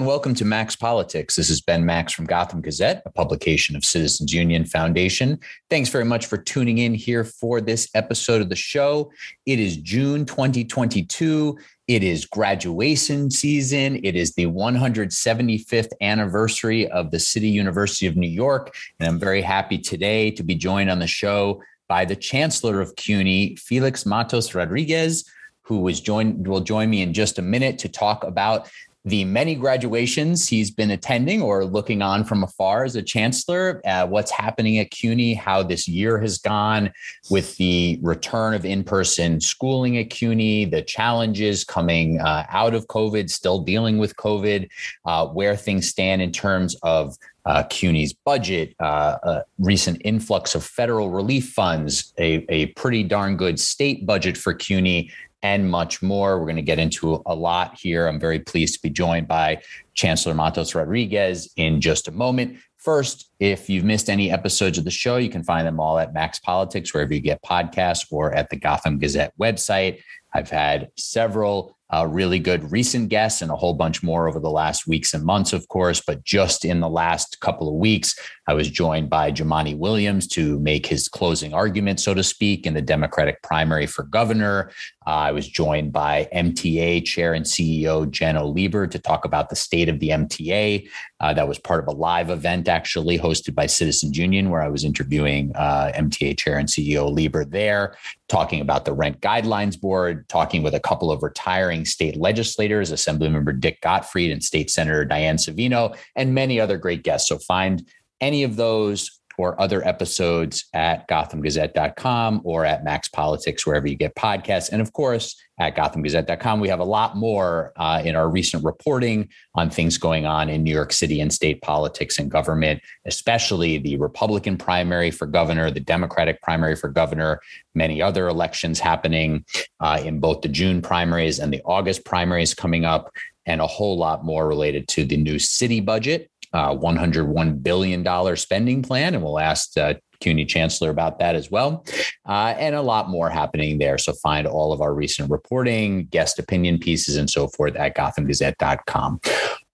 And welcome to Max Politics. This is Ben Max from Gotham Gazette, a publication of Citizens Union Foundation. Thanks very much for tuning in here for this episode of the show. It is June 2022. It is graduation season. It is the 175th anniversary of the City University of New York. And I'm very happy today to be joined on the show by the Chancellor of CUNY, Felix Matos Rodriguez, who was joined will join me in just a minute to talk about the many graduations he's been attending or looking on from afar as a chancellor, uh, what's happening at CUNY, how this year has gone with the return of in person schooling at CUNY, the challenges coming uh, out of COVID, still dealing with COVID, uh, where things stand in terms of uh, CUNY's budget, uh, a recent influx of federal relief funds, a, a pretty darn good state budget for CUNY, and much more. We're going to get into a lot here. I'm very pleased to be joined by Chancellor Matos Rodriguez in just a moment. First, if you've missed any episodes of the show, you can find them all at Max Politics, wherever you get podcasts, or at the Gotham Gazette website. I've had several uh, really good recent guests and a whole bunch more over the last weeks and months, of course. But just in the last couple of weeks, I was joined by Jumaane Williams to make his closing argument, so to speak, in the Democratic primary for governor. Uh, I was joined by MTA Chair and CEO Janno Lieber to talk about the state of the MTA. Uh, that was part of a live event actually hosted by Citizens Union, where I was interviewing uh, MTA Chair and CEO Lieber there, talking about the Rent Guidelines Board, talking with a couple of retiring state legislators, Assemblymember Dick Gottfried and State Senator Diane Savino, and many other great guests. So find any of those or other episodes at gothamgazette.com or at Max Politics, wherever you get podcasts. And of course, at gothamgazette.com, we have a lot more uh, in our recent reporting on things going on in New York City and state politics and government, especially the Republican primary for governor, the Democratic primary for governor, many other elections happening uh, in both the June primaries and the August primaries coming up, and a whole lot more related to the new city budget uh, $101 billion spending plan. And we'll ask uh, CUNY Chancellor about that as well. Uh, and a lot more happening there. So find all of our recent reporting, guest opinion pieces, and so forth at gothamgazette.com.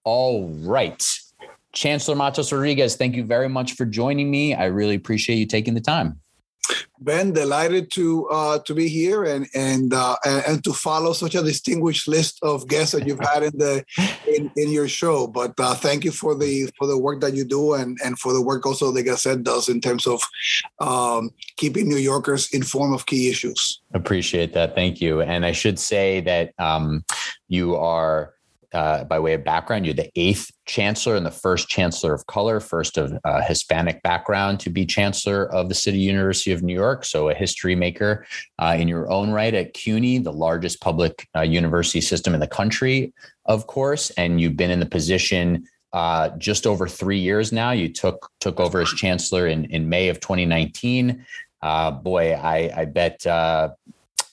All right. Chancellor Matos Rodriguez, thank you very much for joining me. I really appreciate you taking the time. Ben, delighted to uh, to be here and and uh, and to follow such a distinguished list of guests that you've had in the in, in your show. But uh, thank you for the for the work that you do and and for the work also the Gazette does in terms of um, keeping New Yorkers informed of key issues. Appreciate that. Thank you. And I should say that um, you are uh, by way of background, you're the eighth chancellor and the first chancellor of color, first of uh, Hispanic background to be chancellor of the City University of New York. So a history maker uh, in your own right at CUNY, the largest public uh, university system in the country, of course. And you've been in the position uh, just over three years now. You took took over as chancellor in in May of 2019. Uh, boy, I, I bet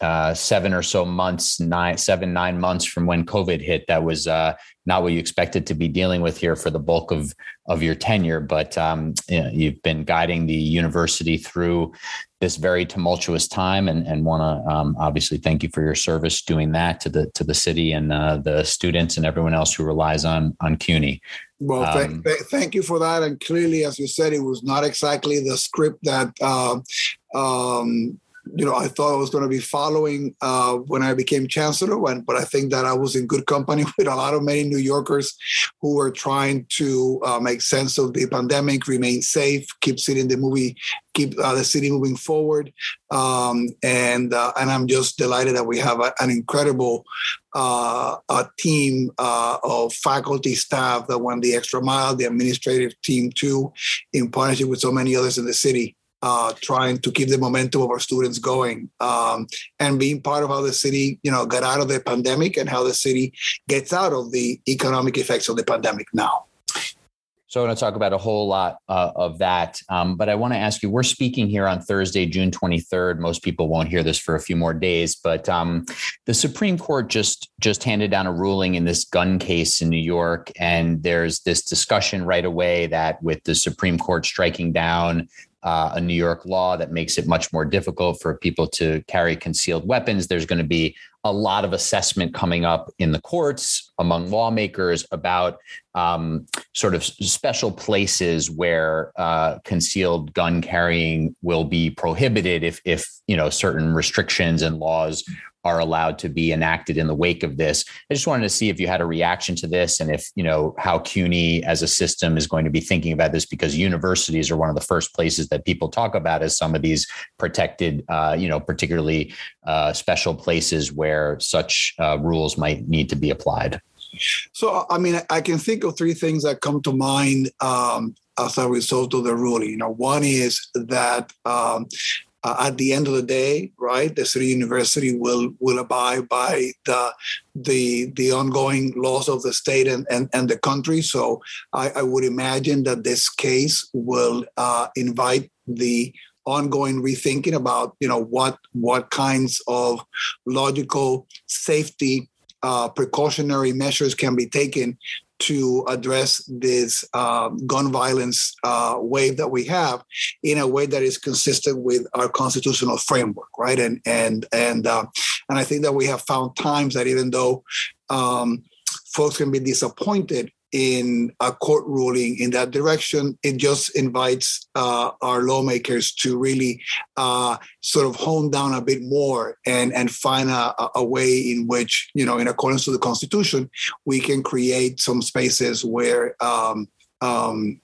uh, seven or so months, nine, seven, nine months from when COVID hit. That was uh, not what you expected to be dealing with here for the bulk of of your tenure. But um, you know, you've been guiding the university through this very tumultuous time, and and want to um, obviously thank you for your service doing that to the to the city and uh, the students and everyone else who relies on on CUNY. Well, um, th- th- thank you for that. And clearly, as you said, it was not exactly the script that uh, um, you know, I thought I was going to be following uh, when I became chancellor. When, but I think that I was in good company with a lot of many New Yorkers who were trying to uh, make sense of the pandemic, remain safe, keep seeing the movie, keep uh, the city moving forward. Um, and uh, and I'm just delighted that we have a, an incredible uh, team uh, of faculty staff that went the extra mile, the administrative team too, in partnership with so many others in the city uh, trying to keep the momentum of our students going um, and being part of how the city, you know, got out of the pandemic and how the city gets out of the economic effects of the pandemic now. So I want to talk about a whole lot uh, of that. Um, but I want to ask you, we're speaking here on Thursday, June 23rd. Most people won't hear this for a few more days, but um, the Supreme Court just just handed down a ruling in this gun case in New York. And there's this discussion right away that with the Supreme Court striking down uh, a New York law that makes it much more difficult for people to carry concealed weapons. There's going to be a lot of assessment coming up in the courts among lawmakers about um, sort of special places where uh, concealed gun carrying will be prohibited if, if you know certain restrictions and laws are allowed to be enacted in the wake of this. I just wanted to see if you had a reaction to this and if, you know, how CUNY as a system is going to be thinking about this because universities are one of the first places that people talk about as some of these protected, uh, you know, particularly uh, special places where such uh, rules might need to be applied. So, I mean, I can think of three things that come to mind um, as a result of the ruling. You know, one is that um, uh, at the end of the day, right, the city university will will abide by the the the ongoing laws of the state and and, and the country. So I, I would imagine that this case will uh, invite the ongoing rethinking about you know what what kinds of logical safety uh, precautionary measures can be taken to address this uh, gun violence uh, wave that we have in a way that is consistent with our constitutional framework, right? And and and uh, and I think that we have found times that even though um, folks can be disappointed in a court ruling in that direction, it just invites uh, our lawmakers to really uh, sort of hone down a bit more and and find a, a way in which you know, in accordance to the Constitution, we can create some spaces where. Um, um,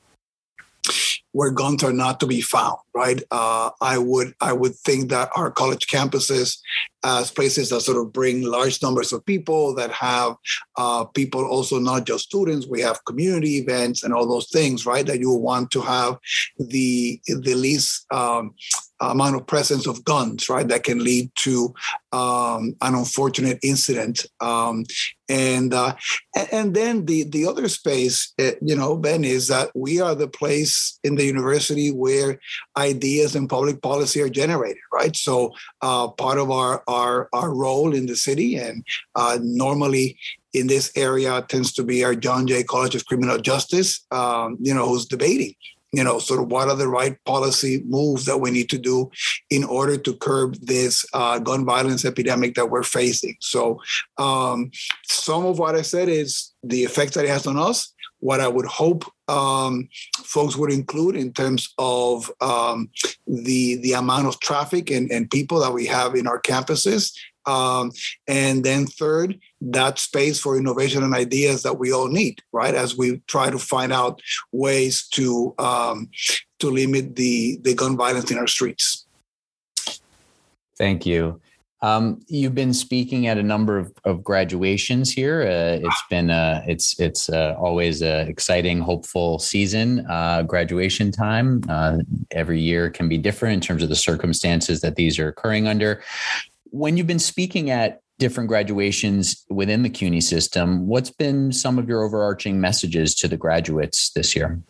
where guns are not to be found, right? Uh, I would I would think that our college campuses, as places that sort of bring large numbers of people, that have uh, people also not just students, we have community events and all those things, right? That you want to have the the least um, amount of presence of guns, right, that can lead to um, an unfortunate incident. Um, and uh, and then the the other space, eh, you know, Ben, is that we are the place in the university where ideas and public policy are generated, right? So uh, part of our our our role in the city, and uh, normally in this area tends to be our John Jay College of Criminal Justice, um, you know, who's debating you know, sort of what are the right policy moves that we need to do in order to curb this uh, gun violence epidemic that we're facing. So, um, some of what I said is the effects that it has on us. What I would hope um, folks would include in terms of um, the the amount of traffic and, and people that we have in our campuses, um, and then third, that space for innovation and ideas that we all need, right? As we try to find out ways to um, to limit the the gun violence in our streets. Thank you. Um, you've been speaking at a number of, of graduations here. Uh, it's been uh, it's it's uh, always an exciting, hopeful season. Uh, graduation time uh, every year can be different in terms of the circumstances that these are occurring under. When you've been speaking at different graduations within the CUNY system, what's been some of your overarching messages to the graduates this year?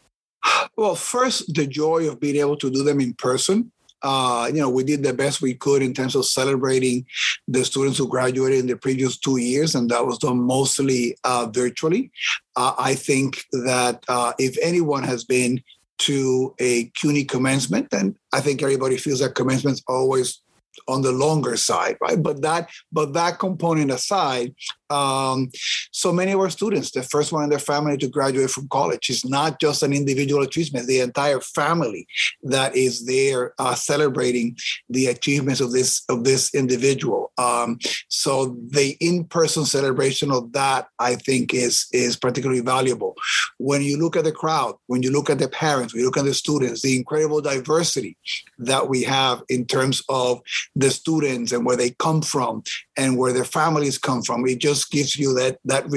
Well, first, the joy of being able to do them in person. Uh, you know, we did the best we could in terms of celebrating the students who graduated in the previous two years, and that was done mostly uh, virtually. Uh, I think that uh, if anyone has been to a CUNY commencement, and I think everybody feels that commencement's always on the longer side, right? But that but that component aside, um, so many of our students, the first one in their family to graduate from college, is not just an individual achievement; the entire family that is there uh, celebrating the achievements of this of this individual. Um, so the in-person celebration of that, I think, is is particularly valuable. When you look at the crowd, when you look at the parents, when you look at the students, the incredible diversity that we have in terms of the students and where they come from and where their families come from. It just gives you that that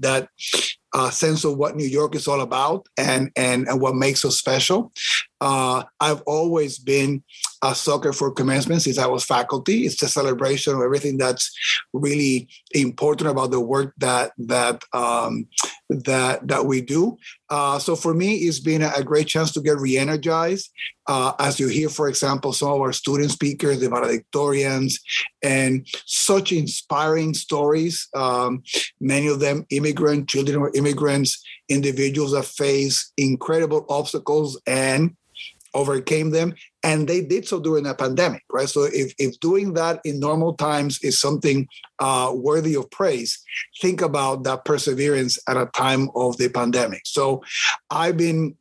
that uh, sense of what New York is all about and and and what makes us special. Uh, I've always been a sucker for commencement since I was faculty. It's a celebration of everything that's really important about the work that that um, that that we do. Uh, so for me, it's been a, great chance to get re-energized. Uh, as you hear, for example, some of our student speakers, the valedictorians, and such inspiring stories. Um, many of them immigrant children or immigrants, individuals that face incredible obstacles and overcame them and they did so during a pandemic, right? So if, if doing that in normal times is something uh, worthy of praise, think about that perseverance at a time of the pandemic. So I've been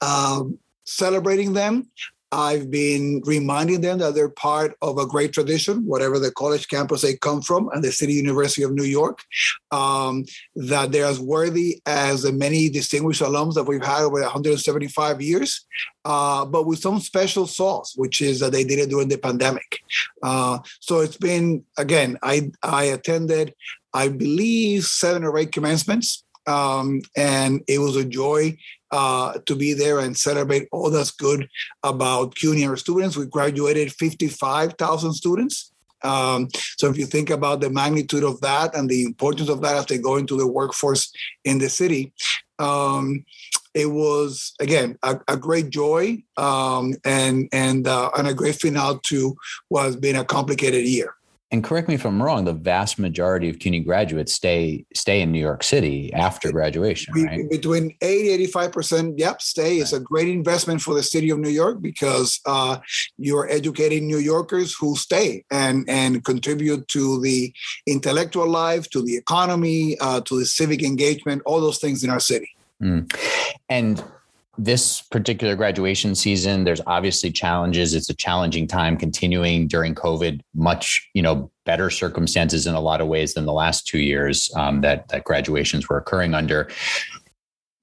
um, celebrating them. I've been reminding them that they're part of a great tradition, whatever the college campus they come from, and the City University of New York, um, that they're as worthy as the many distinguished alums that we've had over 175 years, uh, but with some special sauce, which is that they did it during the pandemic. Uh, so it's been, again, I, I attended, I believe, seven or eight commencements. Um, and it was a joy uh, to be there and celebrate all that's good about CUNY our students. We graduated 55,000 students. Um, so if you think about the magnitude of that and the importance of that as they go into the workforce in the city, um, it was again a, a great joy um, and and uh, and a great finale to what has been a complicated year and correct me if I'm wrong, the vast majority of CUNY graduates stay stay in New York City after graduation, right? Between 80 85%, yep, stay. It's a great investment for the city of New York because uh, you're educating New Yorkers who stay and, and contribute to the intellectual life, to the economy, uh, to the civic engagement, all those things in our city. Mm. And this particular graduation season there's obviously challenges. It's a challenging time continuing during covid much you know better circumstances in a lot of ways than the last two years um, that that graduations were occurring under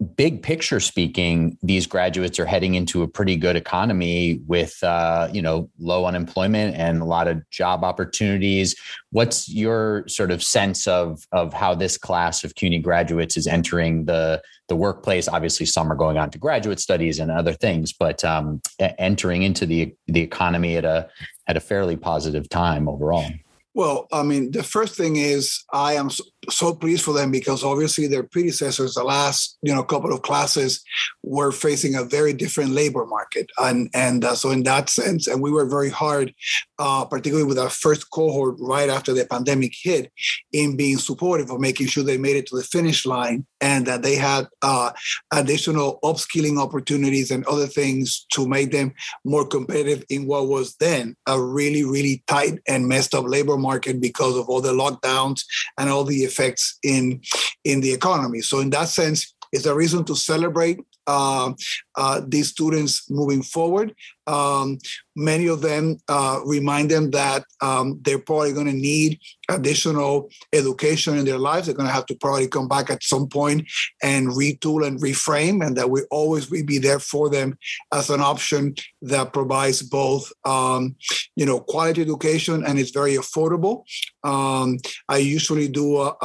big picture speaking, these graduates are heading into a pretty good economy with uh, you know low unemployment and a lot of job opportunities. What's your sort of sense of of how this class of CUNY graduates is entering the the workplace? Obviously, some are going on to graduate studies and other things, but um, entering into the the economy at a at a fairly positive time overall. Well, I mean, the first thing is I am so, pleased for them because obviously their predecessors, the last you know couple of classes, were facing a very different labor market, and and uh, so in that sense, and we were very hard, uh, particularly with our first cohort right after the pandemic hit, in being supportive of making sure they made it to the finish line and that they had uh, additional upskilling opportunities and other things to make them more competitive in what was then a really really tight and messed up labor market because of all the lockdowns and all the effects in in the economy. So in that sense, it's a reason to celebrate uh, uh, these students moving forward. Um, many of them uh, remind them that um, they're probably going to need additional education in their lives. They're going to have to probably come back at some point and retool and reframe, and that we always will be there for them as an option that provides both, um, you know, quality education and it's very affordable. Um, I usually do a,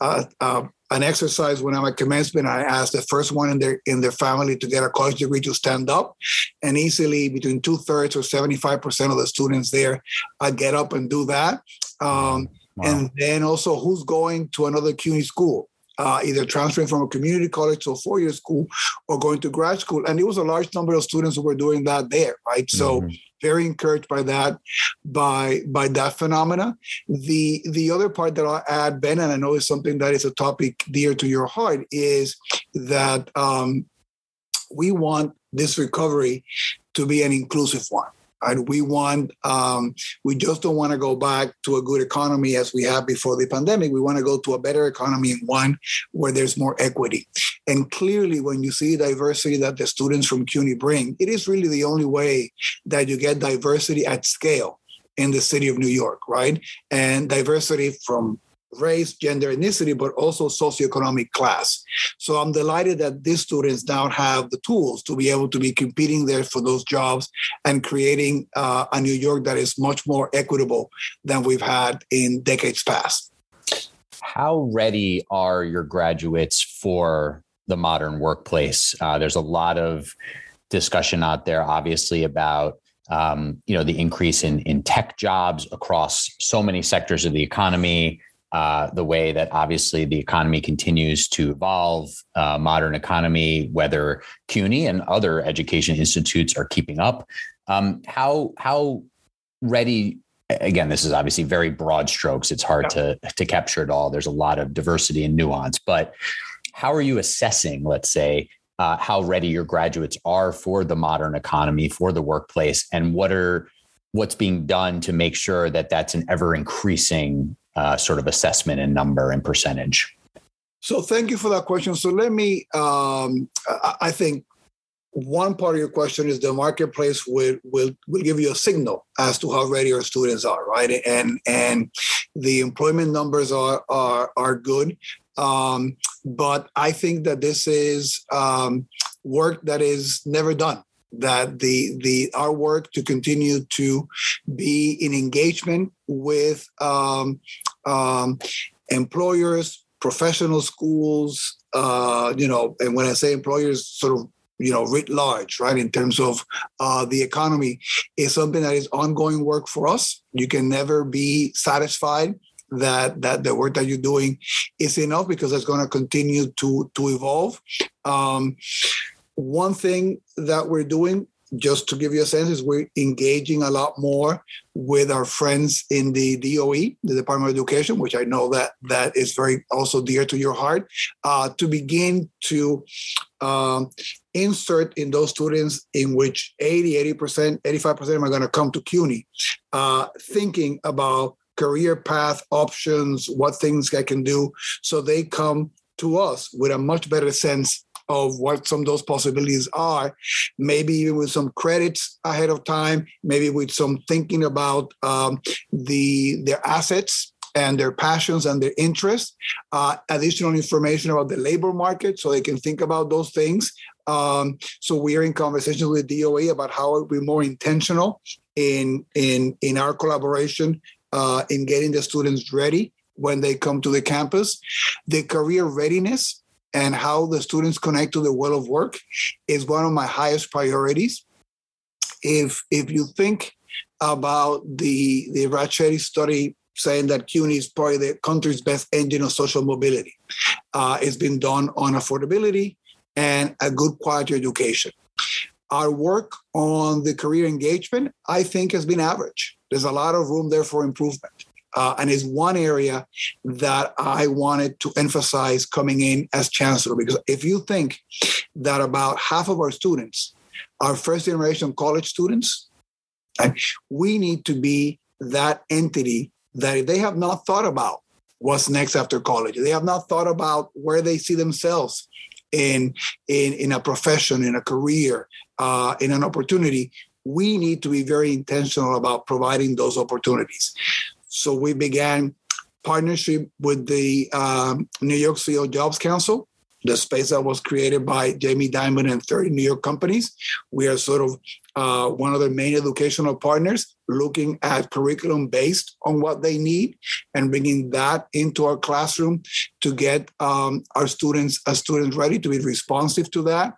um, a, a an exercise when I'm at commencement. I ask the first one in their in their family to get a college degree to stand up, and easily between two thirds or seventy five percent of the students there uh, get up and do that. Um, wow. And then also, who's going to another CUNY school? Uh, either transferring from a community college to a four-year school or going to grad school. And it was a large number of students who were doing that there, right? So mm-hmm very encouraged by that, by by that phenomena. The the other part that I'll add, Ben, and I know is something that is a topic dear to your heart, is that um, we want this recovery to be an inclusive one. Right? We want, um, we just don't want to go back to a good economy as we had before the pandemic. We want to go to a better economy and one where there's more equity. And clearly, when you see diversity that the students from CUNY bring, it is really the only way that you get diversity at scale in the city of New York, right? And diversity from race, gender, ethnicity, but also socioeconomic class. So I'm delighted that these students now have the tools to be able to be competing there for those jobs and creating uh, a New York that is much more equitable than we've had in decades past. How ready are your graduates for the modern workplace? Uh, there's a lot of discussion out there, obviously, about um, you know the increase in in tech jobs across so many sectors of the economy uh, the way that obviously the economy continues to evolve, uh, modern economy, whether CUNY and other education institutes are keeping up. Um, how how ready? Again, this is obviously very broad strokes. It's hard yeah. to to capture it all. There's a lot of diversity and nuance, but how are you assessing, let's say, uh, how ready your graduates are for the modern economy, for the workplace, and what are what's being done to make sure that that's an ever increasing uh, sort of assessment and number and percentage. So thank you for that question. So let me, um, I think one part of your question is the marketplace will will will give you a signal as to how ready your students are, right? And and the employment numbers are are are good. Um, but I think that this is um, work that is never done. That the the our work to continue to be in engagement with um, um, employers, professional schools, uh, you know, and when I say employers, sort of you know writ large right in terms of uh, the economy is something that is ongoing work for us you can never be satisfied that that the work that you're doing is enough because it's going to continue to to evolve. Um, one thing that we're doing just to give you a sense, is we're engaging a lot more with our friends in the DOE, the Department of Education, which I know that that is very also dear to your heart, uh, to begin to um, insert in those students in which 80, 80%, 85% are going to come to CUNY, uh, thinking about career path options, what things I can do. So they come to us with a much better sense of what some of those possibilities are, maybe even with some credits ahead of time, maybe with some thinking about um, the their assets and their passions and their interests, uh, additional information about the labor market so they can think about those things. Um, so we are in conversations with DOE about how we be more intentional in in in our collaboration uh, in getting the students ready when they come to the campus. The career readiness and how the students connect to the world of work is one of my highest priorities. If if you think about the the Raj Chetty study saying that CUNY is probably the country's best engine of social mobility, uh, it's been done on affordability and a good quality education. Our work on the career engagement, I think, has been average. There's a lot of room there for improvement. Uh, and is one area that I wanted to emphasize coming in as chancellor. Because if you think that about half of our students are first generation college students, we need to be that entity that they have not thought about what's next after college, they have not thought about where they see themselves in in in a profession, in a career, uh, in an opportunity, we need to be very intentional about providing those opportunities. So we began partnership with the um, New York CEO Jobs Council, the space that was created by Jamie Dimon and 30 New York companies. We are sort of uh, one of the main educational partners looking at curriculum based on what they need and bringing that into our classroom to get um, our students, our students ready to be responsive to that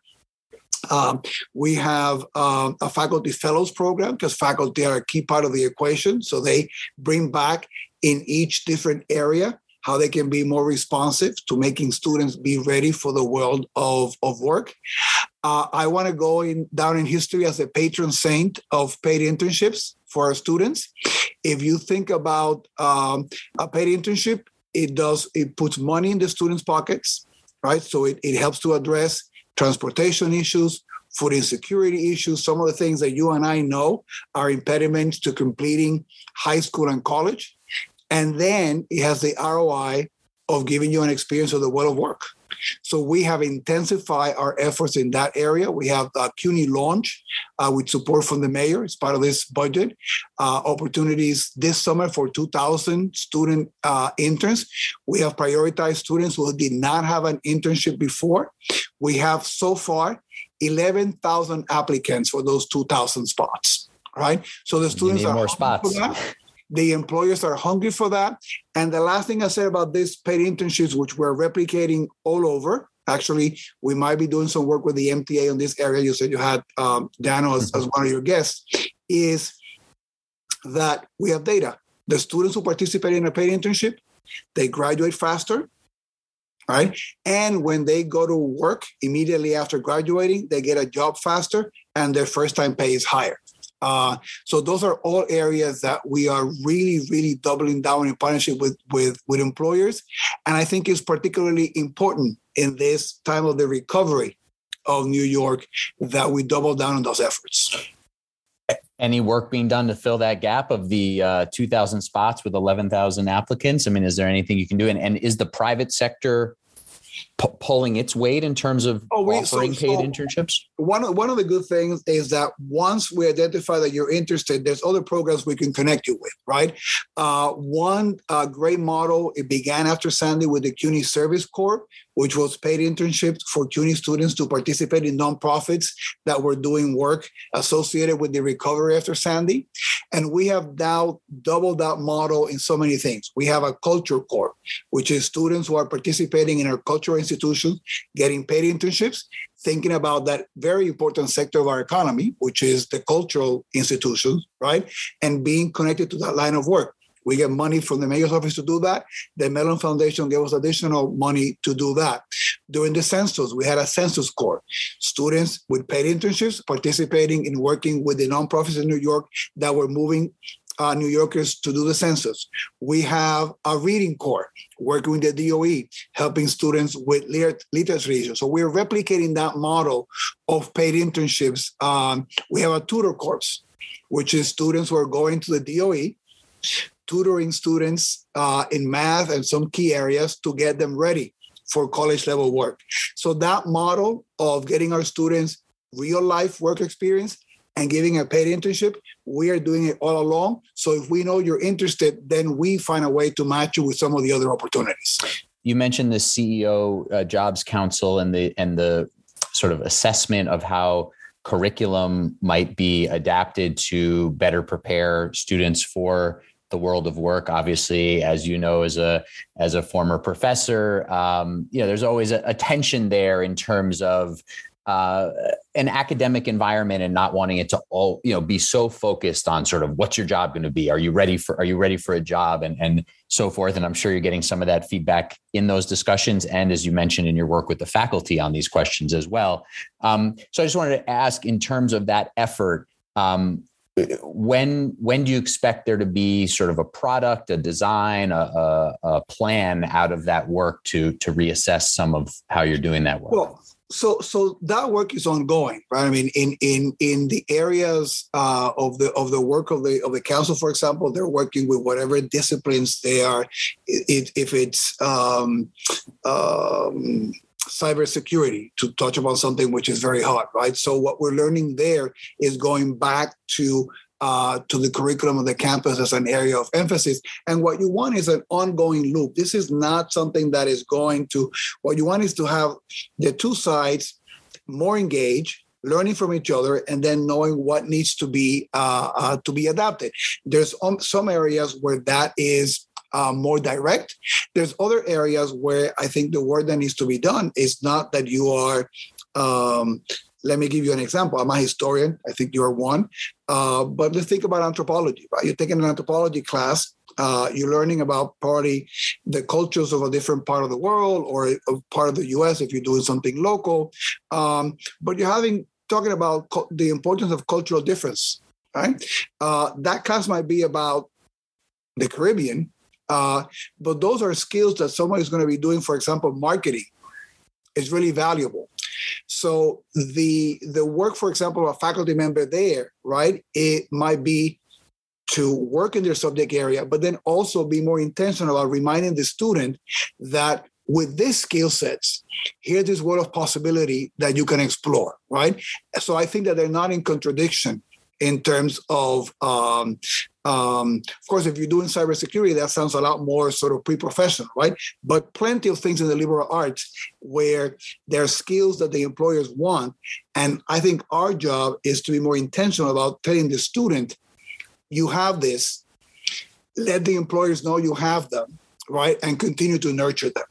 um, we have um, a faculty fellows program because faculty are a key part of the equation. So they bring back in each different area how they can be more responsive to making students be ready for the world of, of work. Uh, I want to go in down in history as a patron saint of paid internships for our students. If you think about um, a paid internship, it does it puts money in the students' pockets, right? So it, it helps to address transportation issues, food insecurity issues, some of the things that you and I know are impediments to completing high school and college. And then it has the ROI of giving you an experience of the world of work. So we have intensified our efforts in that area. We have a CUNY launch uh, with support from the mayor It's part of this budget. Uh, opportunities this summer for 2,000 student uh, interns. We have prioritized students who did not have an internship before. We have so far 11,000 applicants for those 2,000 spots. Right. So the students are more spots. The employers are hungry for that. And the last thing I said about this paid internships, which we're replicating all over, actually, we might be doing some work with the MTA on this area. You said you had um, as, as one of your guests, is that we have data. The students who participate in a paid internship, they graduate faster, right? And when they go to work immediately after graduating, they get a job faster and their first time pay is higher. Uh, so those are all areas that we are really, really doubling down in partnership with, with, with employers. And I think it's particularly important in this time of the recovery of New York that we double down on those efforts. Any work being done to fill that gap of the uh, 2,000 spots with 11,000 applicants? I mean, is there anything you can do? And, and is the private sector p- pulling its weight in terms of oh, we, offering so, paid so internships? One of, one of the good things is that once we identify that you're interested, there's other programs we can connect you with, right? Uh, one uh, great model, it began after Sandy with the CUNY Service Corps, which was paid internships for CUNY students to participate in nonprofits that were doing work associated with the recovery after Sandy. And we have now doubled that model in so many things. We have a culture corps, which is students who are participating in our cultural institutions, getting paid internships, thinking about that very important sector of our economy, which is the cultural institutions, right? And being connected to that line of work. We get money from the mayor's office to do that. The Mellon Foundation gave us additional money to do that. During the census, we had a census corps. Students with paid internships participating in working with the nonprofits in New York that were moving uh, New Yorkers to do the census. We have a reading corps working with the DOE, helping students with literacy. So we're replicating that model of paid internships. Um, we have a tutor corps, which is students who are going to the DOE tutoring students uh, in math and some key areas to get them ready for college level work. So that model of getting our students real life work experience and giving a paid internship, we are doing it all along. So if we know you're interested, then we find a way to match you with some of the other opportunities. You mentioned the CEO uh, Jobs Council and the and the sort of assessment of how curriculum might be adapted to better prepare students for the world of work. Obviously, as you know, as a as a former professor, um, you know, there's always a, a tension there in terms of uh, an academic environment and not wanting it to all you know be so focused on sort of what's your job going to be? Are you ready for are you ready for a job? And and so forth. And i'm sure you're getting some of that feedback in those discussions and as you mentioned in your work with the faculty on these questions as well. Um, so i just wanted to ask in terms of that effort um, when when do you expect there to be sort of a product a design a, a, a, plan out of that work to to reassess some of how you're doing that work? Well so so that work is ongoing right? I mean in in in the areas uh, of the of the work of the of the council for example they're working with whatever disciplines they are. If, if it's um, um, cybersecurity to touch upon something which is very hot, right? So what we're learning there is going back to uh, to the curriculum of the campus as an area of emphasis. And what you want is an ongoing loop. This is not something that is going to. What you want is to have the two sides more engaged learning from each other and then knowing what needs to be uh, uh, to be adapted there's um, some areas where that is uh, more direct. There's other areas where I think the work that needs to be done is not that you are. Um, let me give you an example. I'm a historian. I think you're one. Uh, but let's think about anthropology. Right? You're taking an anthropology class. Uh, you're learning about probably the cultures of a different part of the world or a part of the U.S. if you're doing something local. Um, but you're having talking about co- the importance of cultural difference. Right? Uh, that class might be about the Caribbean, uh, but those are skills that someone is going to be doing, for example, marketing is really valuable. So the the work, for example, of a faculty member there, right? It might be to work in their subject area, but then also be more intentional about reminding the student that with these skill sets, here's this world of possibility that you can explore, right? So I think that they're not in contradiction in terms of um, um, of course, if you're doing cybersecurity, that sounds a lot more sort of pre-professional, right? But plenty of things in the liberal arts where there are skills that the employers want. And I think our job is to be more intentional about telling the student, you have this, let the employers know you have them, right? And continue to nurture them.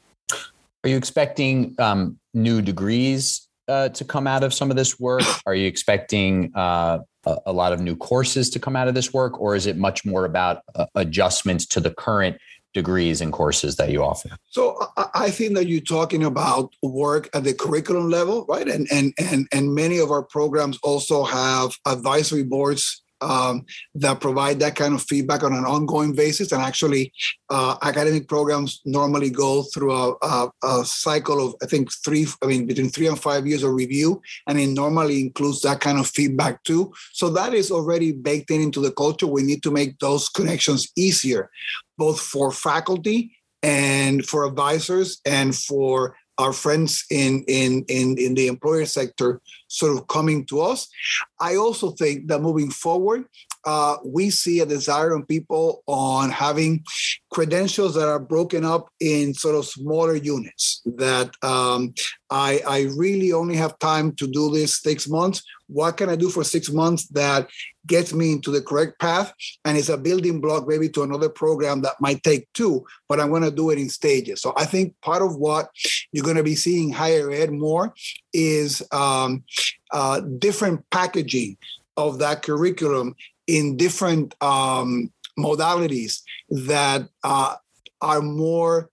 Are you expecting um, new degrees uh, to come out of some of this work? Are you expecting uh, a, lot of new courses to come out of this work, or is it much more about uh, adjustments to the current degrees and courses that you offer? So I think that you're talking about work at the curriculum level, right? And and and and many of our programs also have advisory boards um, that provide that kind of feedback on an ongoing basis. And actually, uh, academic programs normally go through a, a, a, cycle of, I think, three, I mean, between three and five years of review. And it normally includes that kind of feedback too. So that is already baked in into the culture. We need to make those connections easier, both for faculty and for advisors and for our friends in, in, in, in the employer sector sort of coming to us. I also think that moving forward, uh, we see a desire on people on having credentials that are broken up in sort of smaller units. That um, I, I really only have time to do this six months. What can I do for six months that gets me into the correct path and is a building block maybe to another program that might take two, but I'm going to do it in stages. So I think part of what you're going to be seeing higher ed more is um, uh, different packaging of that curriculum in different um, modalities that uh, are more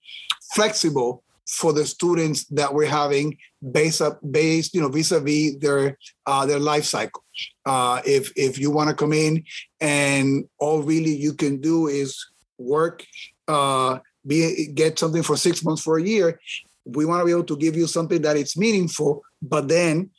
flexible for the students that we're having based up based you know vis-a-vis their uh, their life cycle. Uh, if if you want to come in and all really you can do is work uh, be get something for six months for a year we want to be able to give you something that it's meaningful but then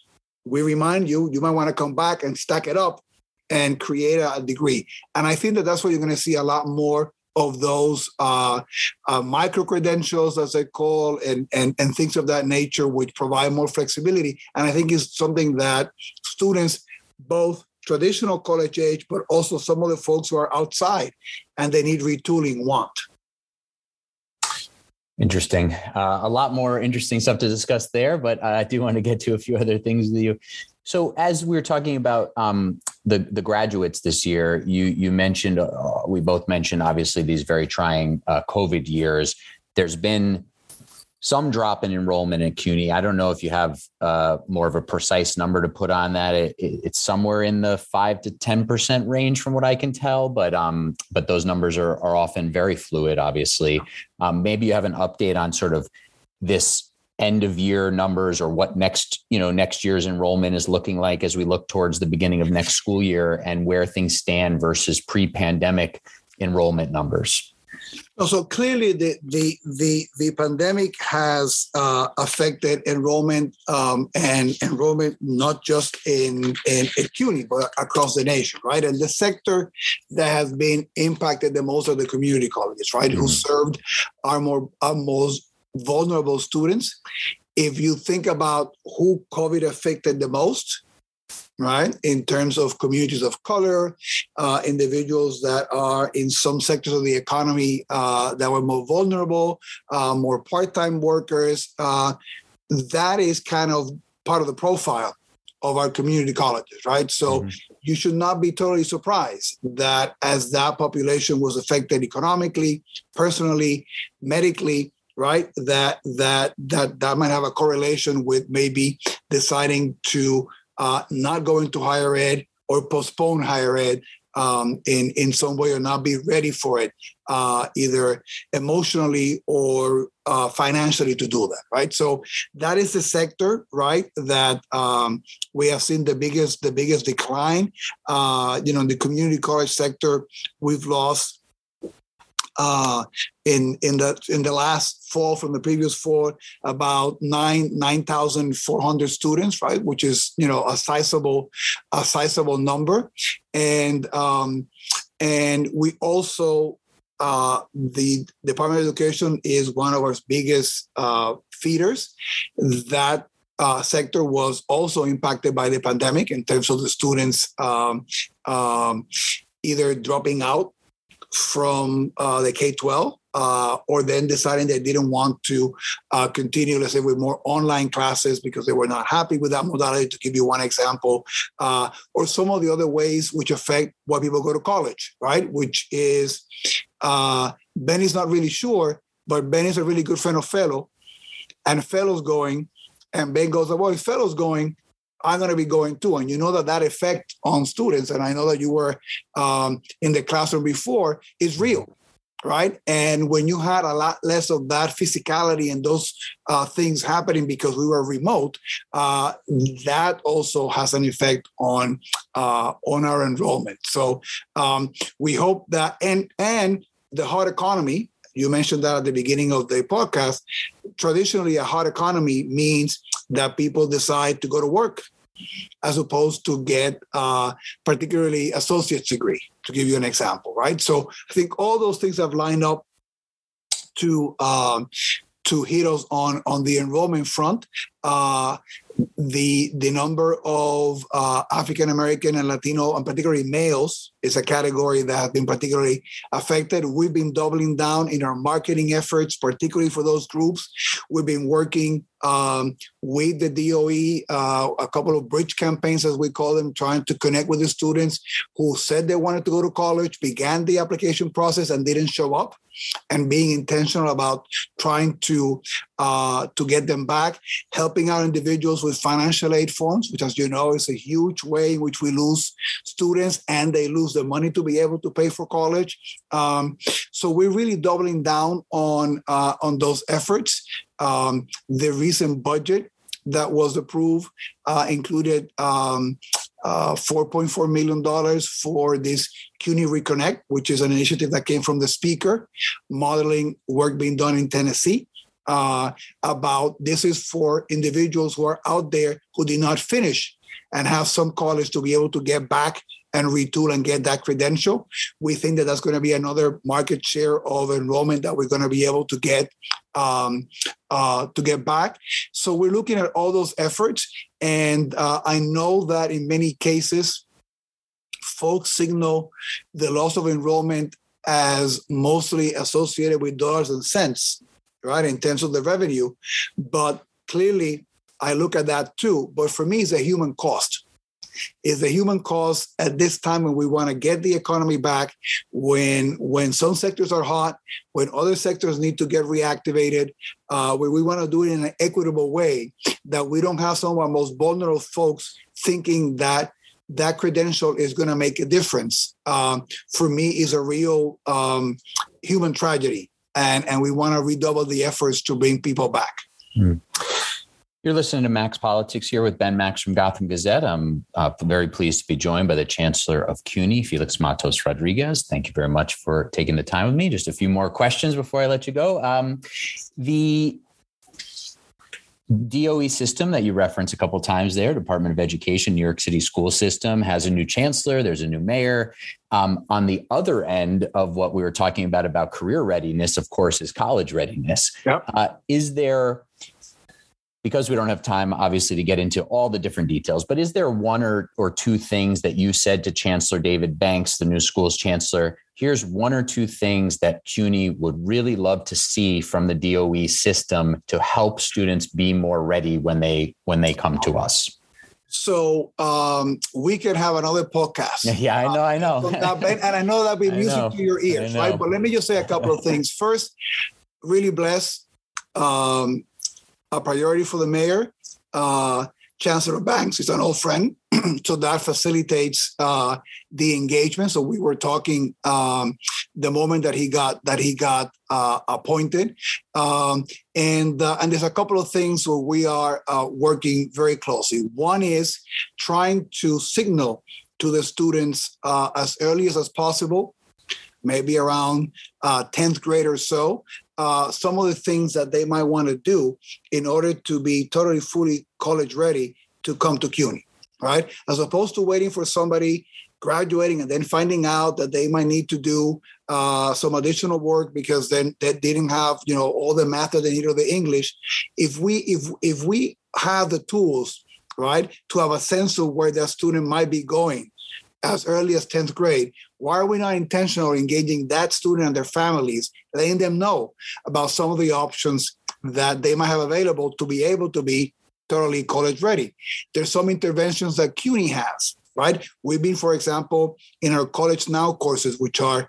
we remind you you might want to come back and stack it up and create a degree and i think that that's what you're going to see a lot more of those uh, uh, micro credentials, as I call, and, and, and things of that nature, which provide more flexibility. And I think it's something that students, both traditional college age, but also some of the folks who are outside and they need retooling, want. Interesting. Uh, a lot more interesting stuff to discuss there, but I do want to get to a few other things with you. So, as we were talking about um, the the graduates this year, you you mentioned uh, we both mentioned obviously these very trying uh, COVID years. There's been some drop in enrollment at CUNY. I don't know if you have uh, more of a precise number to put on that. It, it, it's somewhere in the five to ten percent range, from what I can tell. But um, but those numbers are are often very fluid. Obviously, um, maybe you have an update on sort of this end of year numbers or what next you know next year's enrollment is looking like as we look towards the beginning of next school year and where things stand versus pre-pandemic enrollment numbers. So clearly the the the, the pandemic has uh, affected enrollment um, and enrollment not just in, in in CUNY but across the nation right? And the sector that has been impacted the most are the community colleges right? Mm-hmm. who served our more our most vulnerable students. If you think about who COVID affected the most, right, in terms of communities of color, uh, individuals that are in some sectors of the economy uh, that were more vulnerable, uh, more part time workers, uh, that is kind of part of the profile of our community colleges, right? So mm-hmm. you should not be totally surprised that as that population was affected economically, personally, medically, right? That that that that might have a correlation with maybe deciding to uh, not go into higher ed or postpone higher ed um, in in some way or not be ready for it uh, either emotionally or uh, financially to do that right? So that is the sector right that um, we have seen the biggest the biggest decline. Uh, you know in the community college sector we've lost uh, in in the in the last fall from the previous fall about nine nine thousand four hundred students, right, which is you know a sizable a sizable number, and um, and we also uh, the Department of Education is one of our biggest uh, feeders. That uh, sector was also impacted by the pandemic in terms of the students um, um, either dropping out from uh, the K 12 uh, or then deciding they didn't want to uh, continue, let's say, with more online classes because they were not happy with that modality, to give you one example, uh, or some of the other ways which affect why people go to college, right? Which is uh, Ben is not really sure, but Ben is a really good friend of Fellow, and Fellow's going, and Ben goes, well, if Fellow's going, I'm going to be going too. And you know that that effect on students, and I know that you were um, in the classroom before, is real, right? And when you had a lot less of that physicality and those uh, things happening because we were remote, uh, that also has an effect on uh, on our enrollment. So um, we hope that and and the hot economy. You mentioned that at the beginning of the podcast. Traditionally, a hot economy means that people decide to go to work as opposed to get uh, particularly associate's degree to give you an example right? So i think all those things have lined up to um, to hit us on on the enrollment front uh, the the number of uh, African American and Latino, and particularly males, is a category that has been particularly affected. We've been doubling down in our marketing efforts, particularly for those groups. We've been working um, with the DOE, uh, a couple of bridge campaigns, as we call them, trying to connect with the students who said they wanted to go to college, began the application process, and didn't show up, and being intentional about trying to uh, to get them back, helping out individuals with financial aid forms, which, as you know, is a huge way in which we lose students and they lose the money to be able to pay for college. Um, so we're really doubling down on uh, on those efforts. Um, the recent budget that was approved uh, included um, uh, $4.4 million for this CUNY Reconnect, which is an initiative that came from the speaker, modeling work being done in Tennessee. Uh, about this is for individuals who are out there who did not finish and have some college to be able to get back and retool and get that credential. We think that that's going to be another market share of enrollment that we're going to be able to get um, uh, to get back. So we're looking at all those efforts, and uh, I know that in many cases, folks signal the loss of enrollment as mostly associated with dollars and cents, right, in terms of the revenue. But clearly, I look at that too. But for me, it's a human cost is the human cost at this time when we want to get the economy back when when some sectors are hot when other sectors need to get reactivated uh, where we want to do it in an equitable way that we don't have some of our most vulnerable folks thinking that that credential is going to make a difference um, for me is a real um, human tragedy and and we want to redouble the efforts to bring people back mm. You're listening to Max Politics here with Ben Max from Gotham Gazette. I'm uh, very pleased to be joined by the Chancellor of CUNY, Felix Matos Rodriguez. Thank you very much for taking the time with me. Just a few more questions before I let you go. Um, the DOE system that you reference a couple times there, Department of Education, New York City school system, has a new chancellor. There's a new mayor. Um, on the other end of what we were talking about about career readiness, of course, is college readiness. Yep. Uh, is there because we don't have time, obviously, to get into all the different details, but is there one or, or two things that you said to Chancellor David Banks, the new school's chancellor? Here's one or two things that CUNY would really love to see from the DOE system to help students be more ready when they when they come to us. So um, we could have another podcast. Yeah, I know, I know. and I know that'll be music to your ears, right? But let me just say a couple of things. First, really blessed. Um, a priority for the mayor. Uh, Chancellor Banks is an old friend, so that facilitates uh, the engagement. So we were talking um, the moment that he got that he got uh, appointed, um, and uh, and there's a couple of things where we are uh, working very closely. One is trying to signal to the students uh, as early as, possible maybe around uh, 10th grade or so, uh, some of the things that they might want to do in order to be totally fully college ready to come to CUNY, right? As opposed to waiting for somebody graduating and then finding out that they might need to do uh, some additional work because then they didn't have you know all the math that they need or the English. If we if if we have the tools right to have a sense of where that student might be going as early as 10th grade, why are we not intentionally engaging that student and their families, letting them know about some of the options that they might have available to be able to be thoroughly college ready? There's some interventions that CUNY has, right? We've been, for example, in our College Now courses, which are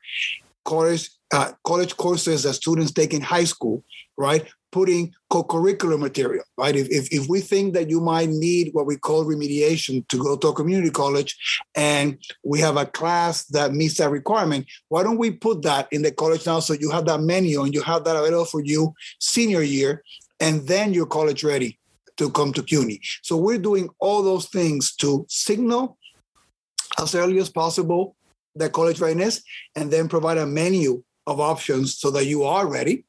college uh, college courses that students take in high school, right? putting co-curricular material, right? If, if, if we think that you might need what we call remediation to go to a community college and we have a class that meets that requirement, why don't we put that in the college now so you have that menu and you have that available for you senior year and then you're college ready to come to CUNY. So we're doing all those things to signal as early as possible the college readiness and then provide a menu of options so that you are ready.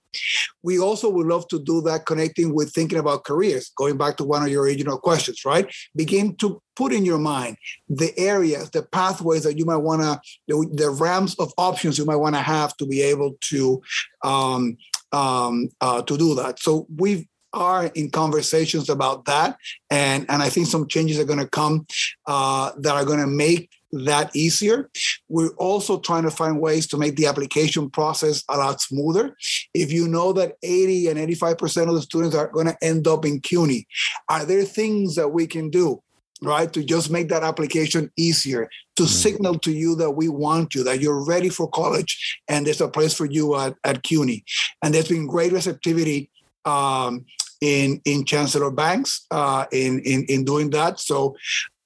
We also would love to do that connecting with thinking about careers, going back to one of your original questions, right? Begin to put in your mind the areas, the pathways that you might want to, the, the ramps of options you might want to have to be able to um, um, uh, to do that. So we are in conversations about that, and and I think some changes are going to come uh, that are going to make that easier. We're also trying to find ways to make the application process a lot smoother. If you know that 80 and 85% of the students are going to end up in CUNY, are there things that we can do? Right to just make that application easier, to mm-hmm. signal to you that we want you, that you're ready for college, and there's a place for you at, at CUNY. And there's been great receptivity um, in in Chancellor Banks uh, in, in in doing that. So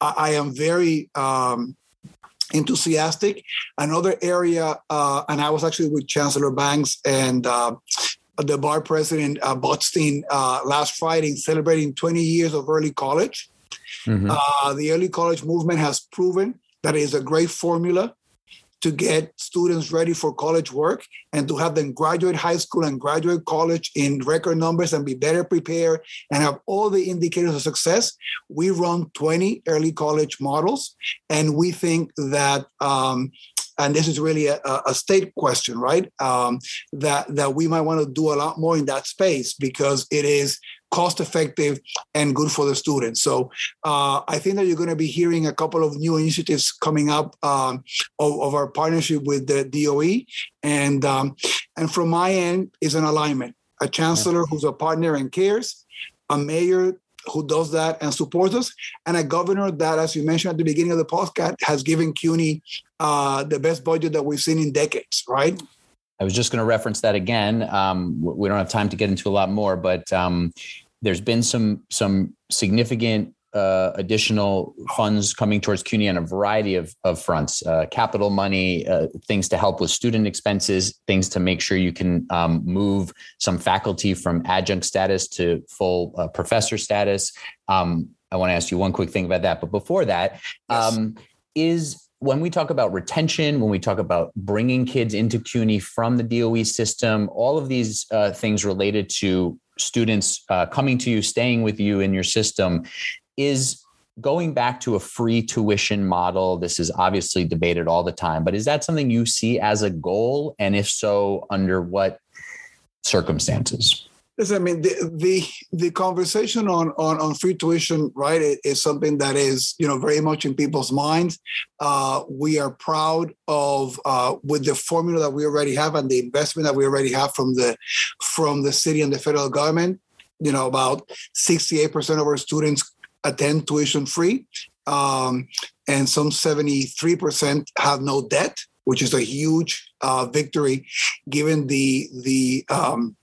I, I am very um, enthusiastic. Another area, uh, and I was actually with Chancellor Banks and uh, the Bard president uh, Botstein uh, last Friday celebrating 20 years of early college. Mm-hmm. Uh, the early college movement has proven that it is a great formula to get students ready for college work and to have them graduate high school and graduate college in record numbers and be better prepared and have all the indicators of success. We run 20 early college models, and we think that um, and this is really a, a state question, right? Um, that that we might want to do a lot more in that space because it is cost effective and good for the students. So uh, I think that you're going to be hearing a couple of new initiatives coming up um, of, of, our partnership with the DOE, and um, and from my end is an alignment. A chancellor who's a partner and cares, a mayor who does that and supports us, and a governor that, as you mentioned at the beginning of the podcast, has given CUNY uh, the best budget that we've seen in decades, right? I was just going to reference that again. Um, we don't have time to get into a lot more, but um, there's been some some significant uh, additional funds coming towards CUNY on a variety of, of fronts uh, capital money, uh, things to help with student expenses, things to make sure you can um, move some faculty from adjunct status to full uh, professor status. Um, I want to ask you one quick thing about that. But before that, yes. um, is when we talk about retention, when we talk about bringing kids into CUNY from the DOE system, all of these uh, things related to students uh, coming to you, staying with you in your system, is going back to a free tuition model. This is obviously debated all the time, but is that something you see as a goal? And if so, under what circumstances? Listen, I mean, the the, the conversation on, on, on free tuition, right, is something that is, you know, very much in people's minds. Uh, we are proud of uh, with the formula that we already have and the investment that we already have from the from the city and the federal government. You know, about 68% of our students attend tuition free, um, and some 73% have no debt, which is a huge uh, victory given the the um,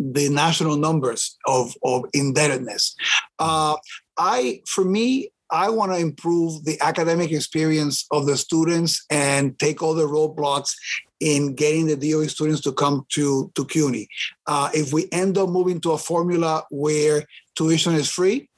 the national numbers of, of indebtedness. Uh, I, for me, I want to improve the academic experience of the students and take all the roadblocks in getting the DOE students to come to, to CUNY. Uh, if we end up moving to a formula where tuition is free,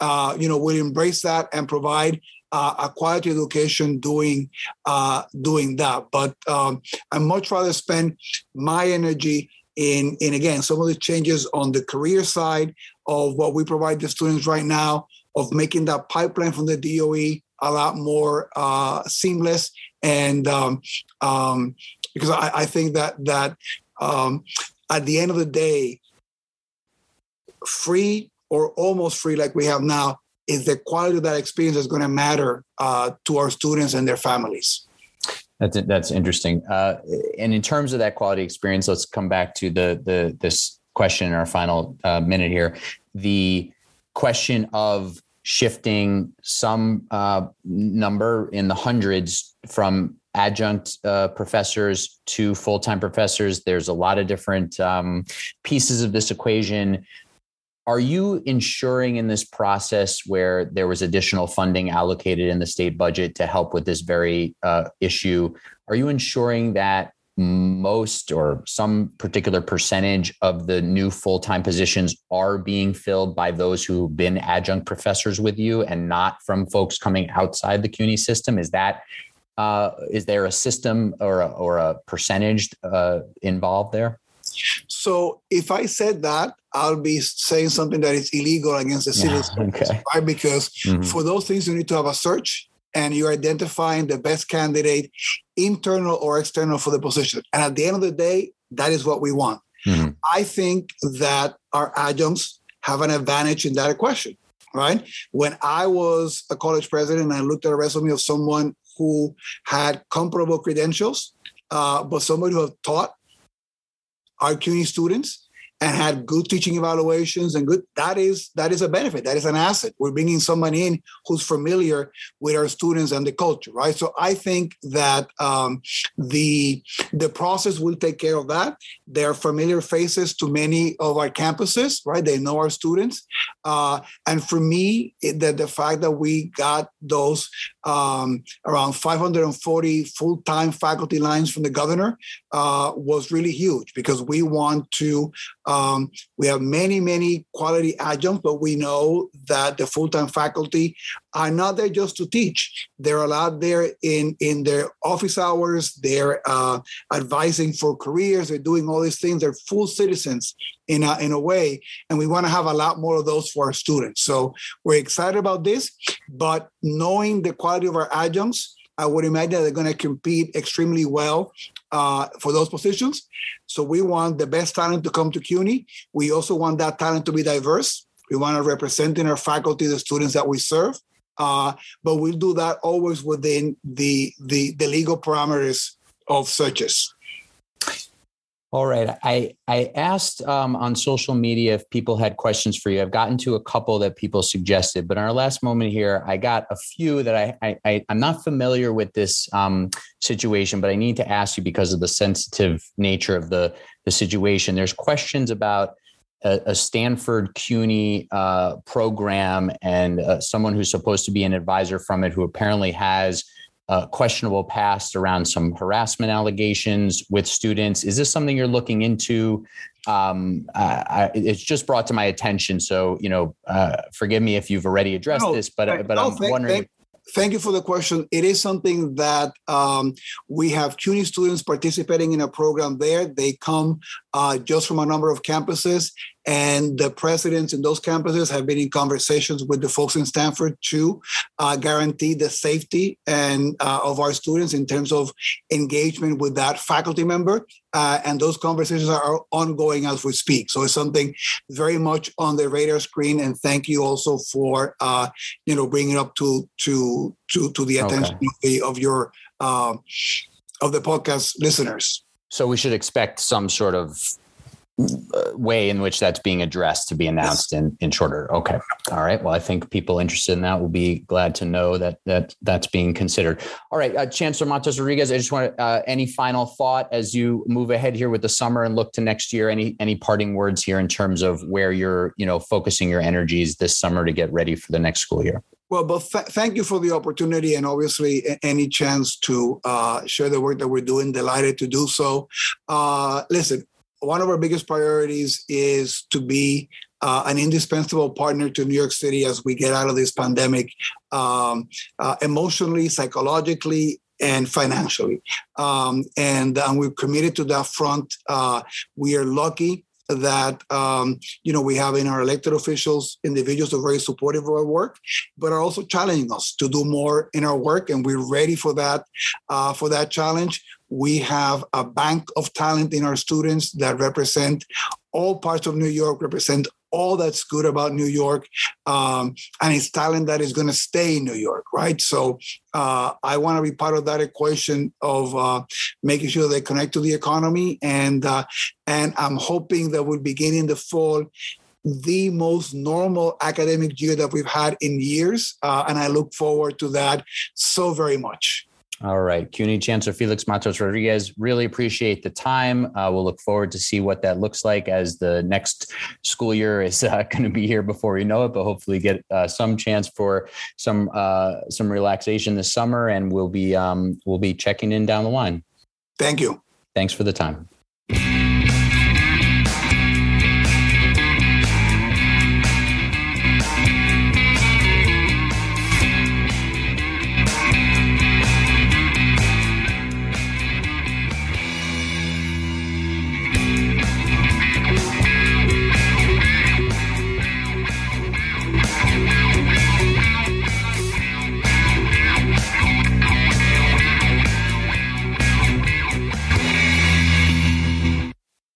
uh, you know, we'll embrace that and provide uh, a quality education doing uh, doing that. But um, I much rather spend my energy in, in again, some of the changes on the career side of what we provide the students right now, of making that pipeline from the DOE a lot more uh, seamless. And um, um, because I, I, think that that um, at the end of the day, free or almost free like we have now is the quality of that experience that's going to matter uh, to our students and their families. That's that's interesting. Uh, and in terms of that quality experience, let's come back to the the this question in our final uh, minute here. The question of shifting some uh, number in the hundreds from adjunct uh, professors to full-time professors. There's a lot of different um, pieces of this equation. Are you ensuring in this process where there was additional funding allocated in the state budget to help with this very uh, issue? Are you ensuring that most or some particular percentage of the new full-time positions are being filled by those who've been adjunct professors with you and not from folks coming outside the CUNY system is that uh, is there a system or a, or a percentage uh, involved there so if i said that i'll be saying something that is illegal against the civil yeah, okay. right because mm-hmm. for those things you need to have a search and you're identifying the best candidate, internal or external, for the position. And at the end of the day, that is what we want. Mm-hmm. I think that our adjuncts have an advantage in that question, right? When I was a college president, and I looked at a resume of someone who had comparable credentials, uh, but somebody who had taught our CUNY students and had good teaching evaluations and good that is that is a benefit. That is an asset. We're bringing someone in who's familiar with our students and the culture right? So i think that um, the the process will take care of that. They're familiar faces to many of our campuses right? They know our students. Uh, and for me the, the fact that we got those um, around 540 full-time faculty lines from the governor uh, was really huge because we want to um, we have many, many quality adjuncts, but we know that the full-time faculty are not there just to teach. They're allowed there in, in their office hours. They're uh, advising for careers. They're doing all these things. They're full citizens in a, in a way. And we want to have a lot more of those for our students. So we're excited about this, but knowing the quality of our adjuncts, I would imagine they're going to compete extremely well uh, for those positions. So we want the best talent to come to CUNY. We also want that talent to be diverse. We want to represent in our faculty the students that we serve. Uh, but we'll do that always within the, the, the legal parameters of searches. All right. I, I asked um, on social media if people had questions for you. I've gotten to a couple that people suggested, but in our last moment here, I got a few that I, I, am not familiar with this um, situation, but I need to ask you because of the sensitive nature of the the situation. There's questions about a, a Stanford CUNY uh, program and uh, someone who's supposed to be an advisor from it who apparently has uh, questionable past around some harassment allegations with students. Is this something you're looking into? Um, I, it's just brought to my attention. So, you know, uh, forgive me if you've already addressed no, this, but but no, I'm thank, wondering. Thank, thank, you for the question. It is something that um, we have CUNY students participating in a program there. They come uh, just from a number of campuses, and the presidents in those campuses have been in conversations with the folks in Stanford to uh, guarantee the safety and uh, of our students in terms of engagement with that faculty member. Uh, and those conversations are ongoing as we speak. So it's something very much on the radar screen. And thank you also for uh, you know bringing it up to to to to the attention okay. of, the, of, your um, of the podcast listeners. So we should expect some sort of uh, way in which that's being addressed to be announced in in shorter. Okay, all right. Well, I think people interested in that will be glad to know that that that's being considered. All right, uh, Chancellor Matos Rodriguez, I just want uh, any final thought as you move ahead here with the summer and look to next year. Any any parting words here in terms of where you're you know focusing your energies this summer to get ready for the next school year. Well, but th- thank you for the opportunity and obviously any chance to uh, share the work that we're doing. Delighted to do so. Uh, listen, one of our biggest priorities is to be uh, an indispensable partner to New York City as we get out of this pandemic, um, uh, emotionally, psychologically, and financially. Um, and, and, we're committed to that front. Uh, we are lucky that um, you know we have in our elected officials individuals who are very supportive of our work, but are also challenging us to do more in our work, and we're ready for that uh, for that challenge. We have a bank of talent in our students that represent all parts of New York, represent all that's good about New York, um, and it's talent that is going to stay in New York, right? So uh, I want to be part of that equation of uh, making sure they connect to the economy, and uh, and I'm hoping that we'll begin in the fall the most normal academic year that we've had in years, uh, and I look forward to that so very much. All right. CUNY Chancellor Felix Matos Rodriguez, really appreciate the time. Uh, we'll look forward to see what that looks like as the next school year is uh, going to be here before we know it, but hopefully get uh, some chance for some uh, some relaxation this summer and we'll be um, we'll be checking in down the line. Thank you. Thanks for the time.